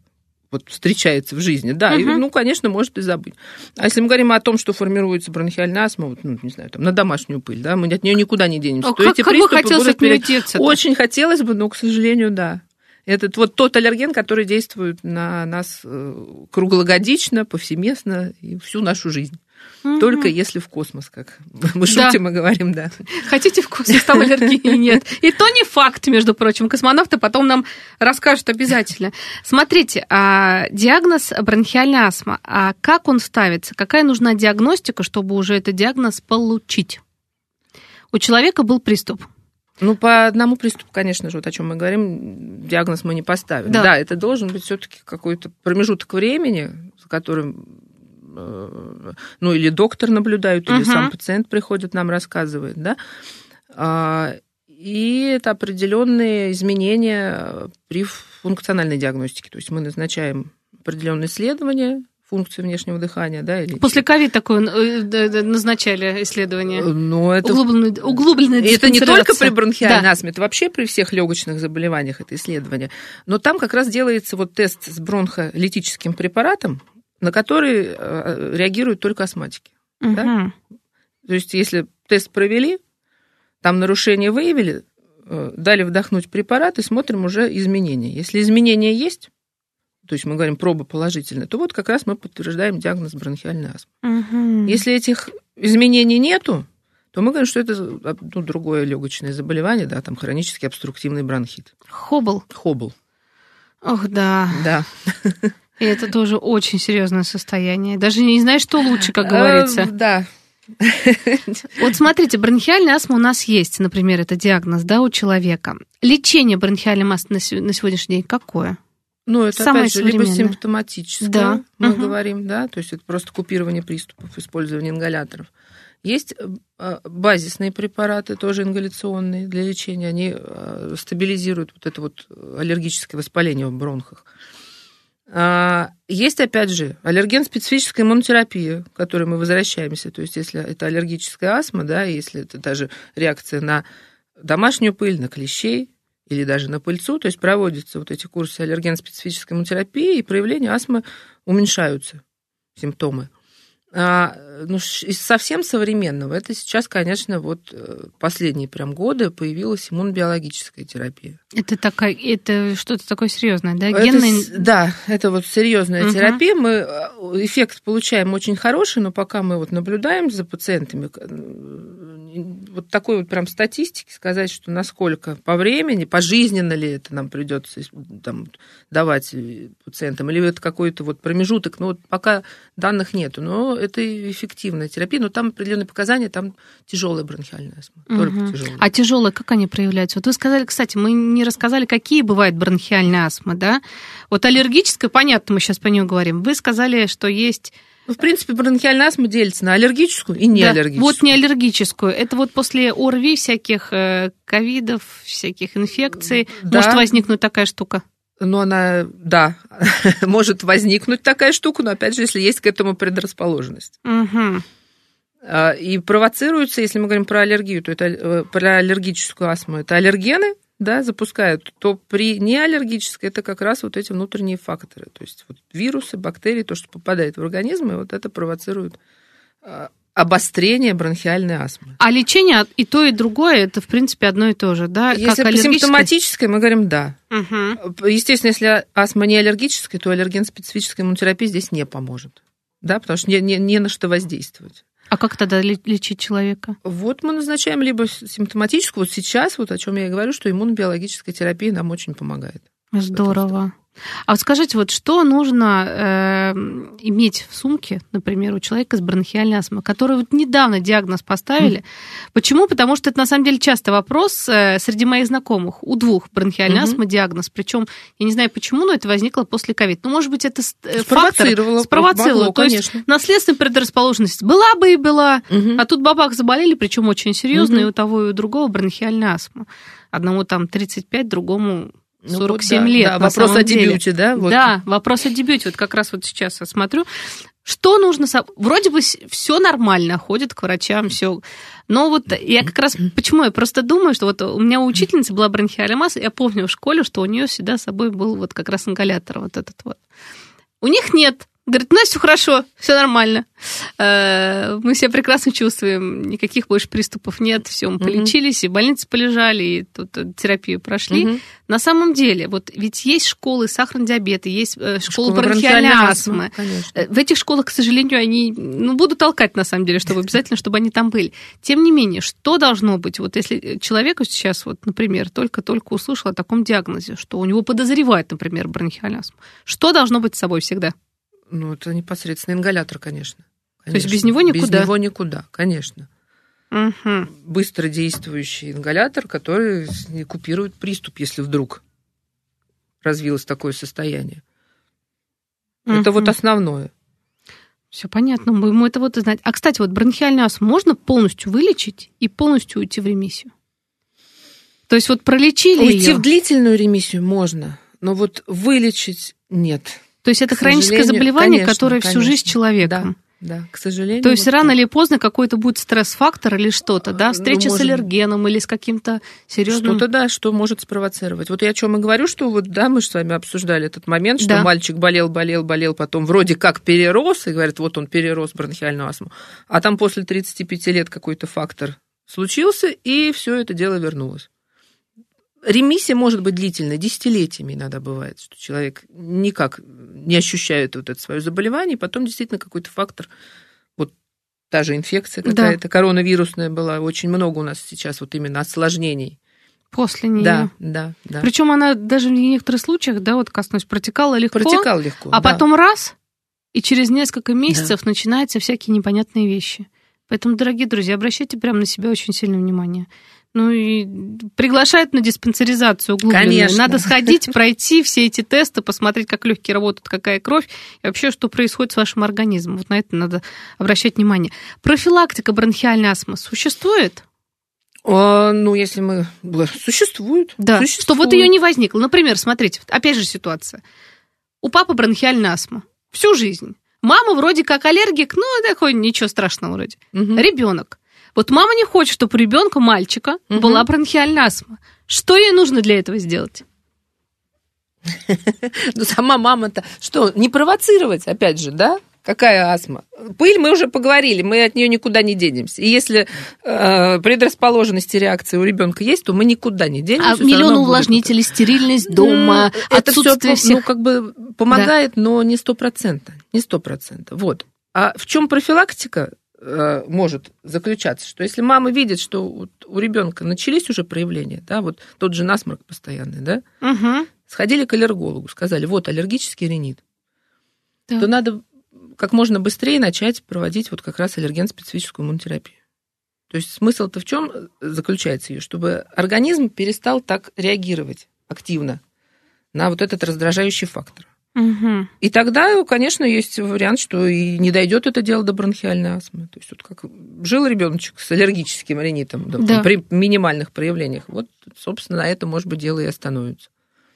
вот встречается в жизни, да, uh-huh. и, ну, конечно, может и забыть. А если мы говорим о том, что формируется бронхиальная астма, вот, ну, не знаю, там, на домашнюю пыль, да, мы от нее никуда не денемся. А то как, эти как бы хотелось от нее деться Очень хотелось бы, но, к сожалению, да. Это вот тот аллерген, который действует на нас э, круглогодично, повсеместно и всю нашу жизнь. Угу. Только если в космос, как <laughs> мы шутим да. и говорим, да. Хотите в космос, там аллергии или нет. И то не факт, между прочим. Космонавты потом нам расскажут обязательно. Смотрите, а, диагноз бронхиальная астма. А как он ставится? Какая нужна диагностика, чтобы уже этот диагноз получить? У человека был приступ. Ну, по одному приступу, конечно же, вот о чем мы говорим, диагноз мы не поставим. Да, да это должен быть все-таки какой-то промежуток времени, за которым ну, или доктор наблюдает, или сам пациент приходит, нам рассказывает, да. А, и это определенные изменения при функциональной диагностике. То есть мы назначаем определенные исследования, функции внешнего дыхания, да, или... После ковид такое э, назначали исследование. Ну, это... Углубленное, углубленное Это не только при бронхиальной да. астме, это вообще при всех легочных заболеваниях это исследование. Но там как раз делается вот тест с бронхолитическим препаратом, на который э, реагируют только астматики. Угу. Да? То есть, если тест провели, там нарушение выявили, э, дали вдохнуть препарат и смотрим уже изменения. Если изменения есть, то есть мы говорим проба положительная, то вот как раз мы подтверждаем диагноз бронхиальной астмы. Угу. Если этих изменений нету, то мы говорим, что это ну, другое легочное заболевание, да, там хронический обструктивный бронхит. Хобл. Хобл. Ох, да. Да. И это тоже очень серьезное состояние. Даже не знаешь, что лучше, как говорится. Да. Вот смотрите, бронхиальная астма у нас есть, например, это диагноз, да, у человека. Лечение бронхиальной астмы на сегодняшний день какое? Ну, это Самое опять же либо симптоматическое, да. мы угу. говорим, да, то есть это просто купирование приступов, использование ингаляторов. Есть базисные препараты, тоже ингаляционные для лечения, они стабилизируют вот это вот аллергическое воспаление в бронхах. А, есть, опять же, аллерген-специфическая иммунотерапия, к которой мы возвращаемся. То есть, если это аллергическая астма, да, если это даже реакция на домашнюю пыль, на клещей или даже на пыльцу, то есть проводятся вот эти курсы аллерген-специфической иммунотерапии, и проявления астмы уменьшаются, симптомы. А, ну, из совсем современного, это сейчас, конечно, вот э, последние прям годы появилась иммунобиологическая терапия. Это такая, это что-то такое серьезное, да? Это, Генный... Да, это вот серьезная угу. терапия. Мы э, эффект получаем очень хороший, но пока мы вот наблюдаем за пациентами, вот такой вот прям статистики сказать, что насколько по времени, пожизненно ли это нам придется там, давать пациентам, или это какой-то вот промежуток, ну вот пока данных нету, но это эффективная терапия, но там определенные показания, там тяжелая бронхиальная астма, угу. только тяжелая. А тяжелая, как они проявляются? Вот вы сказали, кстати, мы не рассказали, какие бывают бронхиальные астмы, да? Вот аллергическая, понятно, мы сейчас по ней говорим. Вы сказали, что есть ну, в принципе, бронхиальная астма делится на аллергическую и неаллергическую. Да, вот неаллергическую. Это вот после ОРВИ всяких э, ковидов, всяких инфекций да. может возникнуть такая штука? Ну, она, да, <laughs> может возникнуть такая штука, но, опять же, если есть к этому предрасположенность. Угу. И провоцируется, если мы говорим про аллергию, то это э, про аллергическую астму, это аллергены, да, запускают, то при неаллергической это как раз вот эти внутренние факторы. То есть вот вирусы, бактерии, то, что попадает в организм, и вот это провоцирует а, обострение бронхиальной астмы. А лечение и то, и другое, это, в принципе, одно и то же, да? Если как симптоматическое, мы говорим «да». Угу. Естественно, если астма не аллергическая, то аллерген-специфическая иммунотерапия здесь не поможет, да, потому что не, не, не на что воздействовать. А как тогда лечить человека? Вот мы назначаем либо симптоматическую, вот сейчас, вот о чем я и говорю, что иммунобиологическая терапия нам очень помогает. Здорово. А вот скажите, вот что нужно э, иметь в сумке, например, у человека с бронхиальной астмой, который вот недавно диагноз поставили? Mm. Почему? Потому что это на самом деле часто вопрос э, среди моих знакомых. У двух бронхиальная mm-hmm. астма диагноз. Причем я не знаю почему, но это возникло после ковид. Ну, может быть, это э, спровоцировало. Фактор, спровоцировало. Могло, То конечно. есть наследственная предрасположенность была бы и была, mm-hmm. а тут бабах заболели, причем очень серьезно, mm-hmm. и у того и у другого бронхиальная астма. Одному там 35, другому 47 ну, вот, да, лет. Да, вопрос о дебюте, да? Вот. Да, вопрос о дебюте. Вот как раз вот сейчас я смотрю. Что нужно... Вроде бы все нормально, ходит к врачам, все. Но вот я как раз... Почему? Я просто думаю, что вот у меня у учительницы была бронхиальная масса, я помню в школе, что у нее всегда с собой был вот как раз ингалятор вот этот вот. У них нет. Говорит, у нас все хорошо, все нормально. Э, мы себя прекрасно чувствуем, никаких больше приступов нет, все, мы полечились, и в больнице полежали, и тут э, терапию прошли. На самом деле, вот ведь есть школы сахарного диабета, есть э, школы Школа бронхиальной астмы. В этих школах, к сожалению, они ну, будут толкать, на самом деле, чтобы <laughs> обязательно, чтобы они там были. Тем не менее, что должно быть, вот если человеку сейчас, вот, например, только-только услышал о таком диагнозе, что у него подозревают, например, бронхиальную астму, что должно быть с собой всегда? Ну, это непосредственно ингалятор, конечно. конечно. То есть без него никуда? Без него никуда, конечно. Угу. Быстро действующий ингалятор, который купирует приступ, если вдруг развилось такое состояние. Угу. Это вот основное. Все понятно, мы ему это вот знать. А, кстати, вот бронхиальный астму можно полностью вылечить и полностью уйти в ремиссию? То есть вот пролечили Уйти ее... в длительную ремиссию можно, но вот вылечить нет. То есть это хроническое заболевание, конечно, которое конечно. всю жизнь человеком. Да, да, к сожалению. То есть вот рано так. или поздно какой-то будет стресс-фактор или что-то, да, встреча ну, с аллергеном или с каким-то серьезным. Что-то, да, что может спровоцировать. Вот я о чем и говорю, что вот, да, мы же с вами обсуждали этот момент, что да. мальчик болел, болел, болел, потом вроде как перерос, и говорят, вот он перерос бронхиальную астму, а там после 35 лет какой-то фактор случился, и все это дело вернулось ремиссия может быть длительной, десятилетиями иногда бывает, что человек никак не ощущает вот это свое заболевание, и потом действительно какой-то фактор, вот та же инфекция какая-то, да. коронавирусная была, очень много у нас сейчас вот именно осложнений. После нее. Да, да, да. Причем она даже в некоторых случаях, да, вот коснусь, протекала легко. Протекала легко. А да. потом раз, и через несколько месяцев да. начинаются всякие непонятные вещи. Поэтому, дорогие друзья, обращайте прямо на себя очень сильное внимание. Ну и приглашают на диспансеризацию углубленную. Конечно. Надо сходить, пройти все эти тесты, посмотреть, как легкие работают, какая кровь, и вообще, что происходит с вашим организмом. Вот на это надо обращать внимание. Профилактика бронхиальной астмы существует? А, ну, если мы... Существует. Да, существует. что вот ее не возникло. Например, смотрите, опять же ситуация. У папы бронхиальная астма. Всю жизнь. Мама вроде как аллергик, ну, такой ничего страшного вроде. Угу. Ребенок вот мама не хочет, чтобы у ребенка, мальчика, угу. была бронхиальная астма. Что ей нужно для этого сделать? <laughs> Ну, сама мама-то что, не провоцировать, опять же, да? Какая астма? Пыль мы уже поговорили, мы от нее никуда не денемся. И если э, предрасположенности реакции у ребенка есть, то мы никуда не денемся. А миллион увлажнителей, стерильность дома, ну, это все всех... ну, как бы помогает, да. но не стопроцентно. Не сто процентов. Вот. А в чем профилактика? Э, может заключаться, что если мама видит, что вот у ребенка начались уже проявления, да, вот тот же насморк постоянный, да, Угу. сходили к аллергологу, сказали, вот аллергический ринит, Так. то надо как можно быстрее начать проводить вот как раз аллерген-специфическую иммунотерапию. То есть смысл-то в чем заключается ее? Чтобы организм перестал так реагировать активно на вот этот раздражающий фактор. Угу. И тогда, конечно, есть вариант, что и не дойдет это дело до бронхиальной астмы. То есть вот как жил ребеночек с аллергическим ринитом да, при минимальных проявлениях, вот, собственно, на это, может быть, дело и остановится.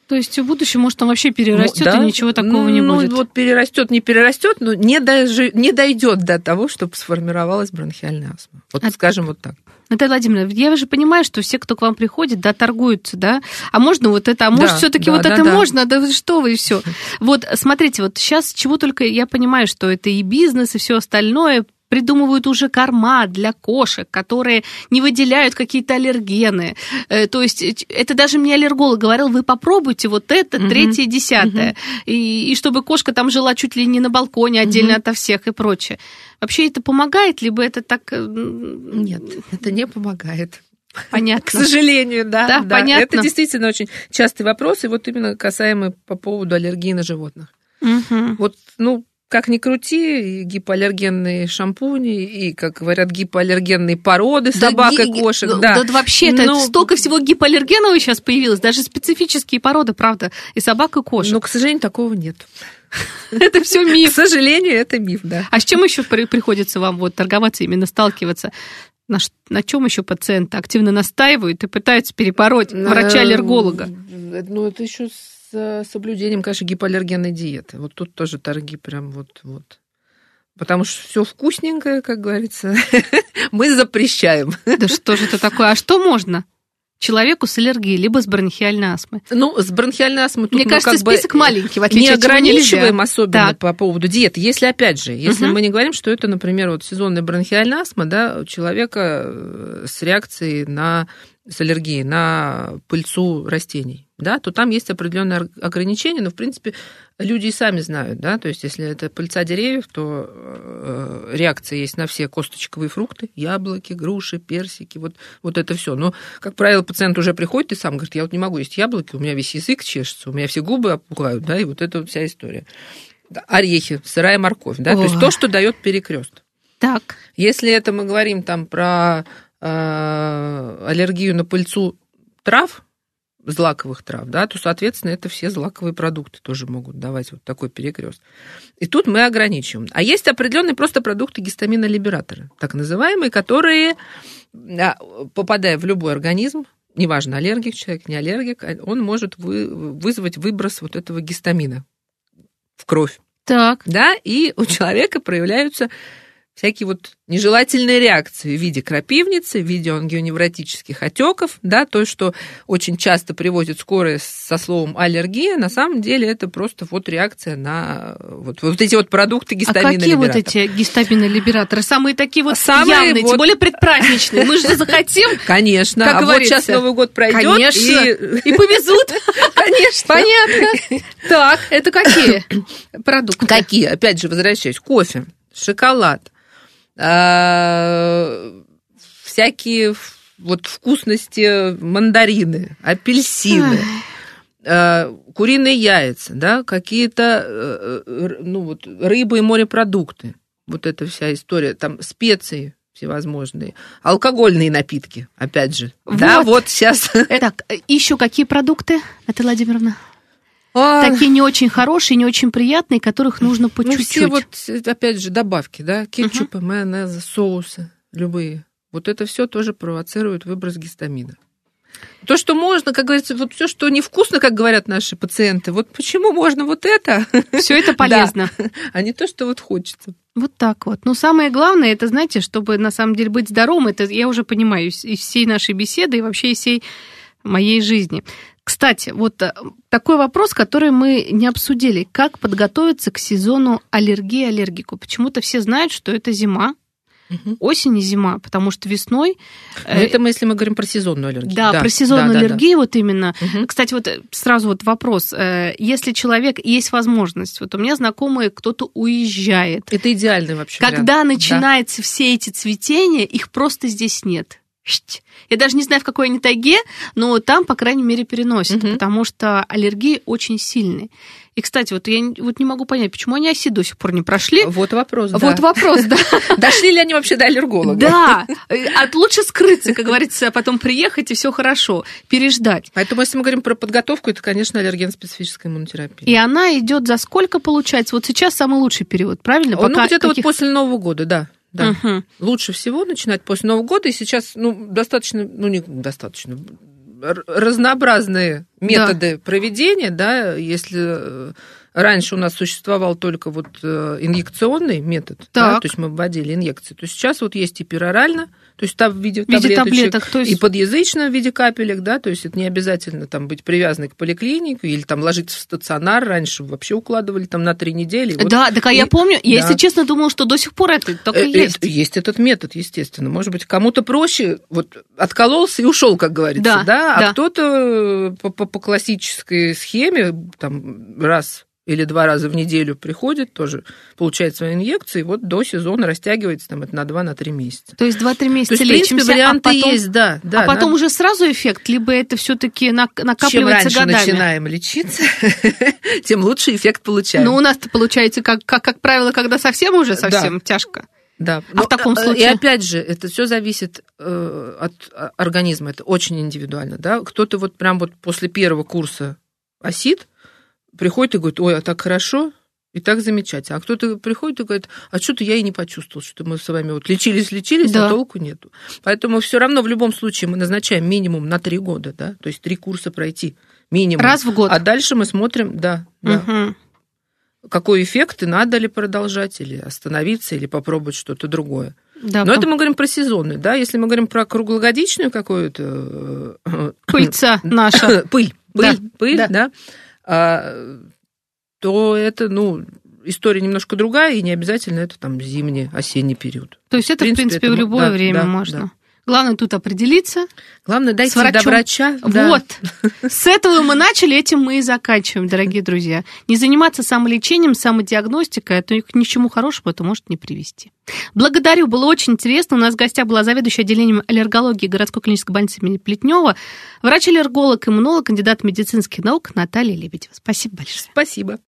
То есть в будущем, может, он вообще перерастет, Ну, да. и ничего такого не ну, будет. вот перерастет, не перерастет, но не, дожи- не дойдет до того, чтобы сформировалась бронхиальная астма. Вот А- скажем вот так. Наталья Владимировна, я же понимаю, что все, кто к вам приходит, да, торгуются, да, а можно вот это, а может, Да, все-таки да, вот да, это да. можно, да что вы, и все. <laughs> Вот смотрите, вот сейчас чего только я понимаю, что это и бизнес, и все остальное, придумывают уже корма для кошек, которые не выделяют какие-то аллергены. Э, То есть э, это даже мне аллерголог говорил, вы попробуйте вот это, Мгм. третье, десятое. И, и чтобы кошка там жила чуть ли не на балконе отдельно Мгм. ото всех и прочее. Вообще это помогает, либо это так... э, Нет, это не помогает. Понятно. К сожалению, да. Да, понятно. Это действительно очень частый вопрос, и вот именно касаемый по поводу аллергии на животных. Мгм. Вот, ну, как ни крути, и гипоаллергенные шампуни, и, как говорят, гипоаллергенные породы Да собак ги- и кошек, да, да. да вообще это Ну, столько всего гипоаллергенового сейчас появилось, даже специфические породы, правда, и собак, и кошек. Но, к сожалению, такого нет. <laughs> это все К миф. сожалению, это миф, да. А с чем еще приходится вам вот торговаться, именно сталкиваться? На, на чем еще пациенты активно настаивают и пытаются перебороть врача-аллерголога? Ну, это еще с э, соблюдением, конечно, гипоаллергенной диеты. Вот тут тоже торги прям вот, вот. Потому что все вкусненькое, как говорится, <laughs> мы запрещаем. Да что же это такое? А что можно человеку с аллергией, либо с бронхиальной астмой? Ну, с бронхиальной астмой тут Мне мы кажется, как бы список маленький, в не отличие от чего нельзя. ограничиваем особенно Так. по поводу диеты. Если, опять же, если Мгм. мы не говорим, что это, например, вот сезонная бронхиальная астма, да, у человека э, с реакцией на с аллергией на пыльцу растений, да, то там есть определенные ограничения, но, в принципе, люди и сами знают, да, то есть если это пыльца деревьев, то э, реакция есть на все косточковые фрукты, яблоки, груши, персики, вот, вот это все. Но, как правило, пациент уже приходит и сам говорит, я вот не могу есть яблоки, у меня весь язык чешется, у меня все губы опухают, да, и вот это вот вся история. Орехи, сырая морковь, да, то есть то, что дает перекрест. Так, Если это мы говорим там про аллергию на пыльцу трав, злаковых трав, да, то, соответственно, это все злаковые продукты тоже могут давать вот такой перекрест. И тут мы ограничиваем. А есть определенные просто продукты гистаминолибераторы, так называемые, которые, попадая в любой организм, неважно, аллергик человек, не аллергик, он может вы- вызвать выброс вот этого гистамина в кровь так. да, и у человека проявляются всякие вот нежелательные реакции в виде крапивницы, в виде ангионевротических отеков, да, то, что очень часто приводит скорая со словом аллергия, на самом деле это просто вот реакция на вот, вот эти вот продукты А гистамина какие вот эти гистаминолибераторы? Самые такие вот Самые явные, вот- тем более предпраздничные. Мы же захотим <laughs> Конечно, Как а вот сейчас Новый год пройдет, Конечно. и, и повезут. <laughs> конечно, Понятно. Так, это какие <coughs> продукты? Какие? Опять же, возвращаюсь. Кофе, шоколад, а, всякие ф- вот вкусности, мандарины, апельсины, а, куриные яйца, да, какие-то э, э, ну, вот, рыбы и морепродукты. Вот эта вся история. Там специи всевозможные, алкогольные напитки, опять же. Да, Вот. вот сейчас. Так, еще какие продукты, Наталья Владимировна? А, Такие не очень хорошие, не очень приятные, которых нужно по Ну, чуть-чуть. все вот, опять же, добавки, да, кетчупы, майонезы, соусы, любые. Вот это все тоже провоцирует выброс гистамина. То, что можно, как говорится, вот все, что невкусно, как говорят наши пациенты, вот почему можно вот это, <laughs> Все это полезно. а не то, что вот хочется. Вот так вот. Но самое главное, это, знаете, чтобы на самом деле быть здоровым, это я уже понимаю из, из всей нашей беседы и вообще из всей моей жизни. Кстати, вот э, такой вопрос, который мы не обсудили. Как подготовиться к сезону аллергии аллергику? Почему-то все знают, что это зима, угу. осень и зима, потому что весной... Но ну, это мы, если мы говорим про сезонную аллергию. Да, да про сезонную да, аллергию да, вот именно. Угу. Кстати, вот сразу вот вопрос. Если человек, есть возможность, вот у меня знакомые, кто-то уезжает. Это идеальный вообще Когда вариант. начинаются да. все эти цветения, их просто здесь нет. Я даже не знаю, в какой они тайге, но там, по крайней мере, переносят, угу. потому что аллергии очень сильные. И, кстати, вот я вот не могу понять, почему они оси до сих пор не прошли. Вот вопрос, да. Вот вопрос, да. <laughs> Дошли ли они вообще до аллерголога? Да. От лучше скрыться, как говорится, а потом приехать, и все хорошо, переждать. Поэтому, если мы говорим про подготовку, это, конечно, аллерген-специфическая иммунотерапия. И она идет за сколько получается? Вот сейчас самый лучший период, правильно? Ну, где-то вот после Нового года, да да. Угу. Лучше всего начинать после Нового года. И сейчас, ну, достаточно, ну, не достаточно, разнообразные методы да. проведения, да, если э, раньше у нас существовал только вот э, инъекционный метод, да, то есть мы вводили инъекции, то сейчас вот есть и перорально, то есть там в виде, в виде таблеток, то есть... и подъязычно в виде капелек, да, то есть это не обязательно там быть привязанной к поликлинике или там ложиться в стационар, раньше вообще укладывали там на три недели. Вот. Да, так а и... я помню, я, да. если честно, думала, что до сих пор это только э, есть. Есть этот метод, естественно. Может быть, кому-то проще, вот откололся и ушел, как говорится, да, да? а да. кто-то по, по, по классической схеме там раз или два раза в неделю приходит, тоже получает свои инъекции, вот до сезона растягивается там это на 2-3 на месяца. То есть 2-3 месяца То есть, лечимся, в принципе, а варианты а потом, есть, да. да а потом надо... уже сразу эффект, либо это все таки накапливается Чем раньше годами? начинаем лечиться, <laughs> тем лучше эффект получаем. Ну, у нас получается, как, как, как правило, когда совсем уже совсем да. тяжко. Да. А Но, в таком случае? И опять же, это все зависит э, от организма, это очень индивидуально. Да? Кто-то вот прям вот после первого курса осид, приходит и говорит, ой, а так хорошо, и так замечательно. А кто-то приходит и говорит, а что-то я и не почувствовал, что мы с вами вот лечились, лечились, а да. а толку нету. Поэтому все равно в любом случае мы назначаем минимум на три года, да, то есть три курса пройти минимум. Раз в год. А дальше мы смотрим, да, да. Угу. Какой эффект, и надо ли продолжать, или остановиться, или попробовать что-то другое. Да, Но по... это мы говорим про сезонный, да, если мы говорим про круглогодичную какую-то... Э, Пыльца наша. <coughs> Пыль, пыль, пыль, да а, то это, ну, история немножко другая, и не обязательно это там зимний, осенний период. То есть это, в принципе, в, принципе, в любое да, время да, можно. Да. Главное тут определиться. Главное дойти до врача. Да. Вот. <laughs> С этого мы начали, этим мы и заканчиваем, дорогие друзья. Не заниматься самолечением, самодиагностикой, а то ни к чему хорошему это может не привести. Благодарю, было очень интересно. У нас в гостях была заведующая отделением аллергологии городской клинической больницы имени Плетнева, врач-аллерголог, иммунолог, кандидат медицинских наук Наталья Лебедева. Спасибо большое. Спасибо.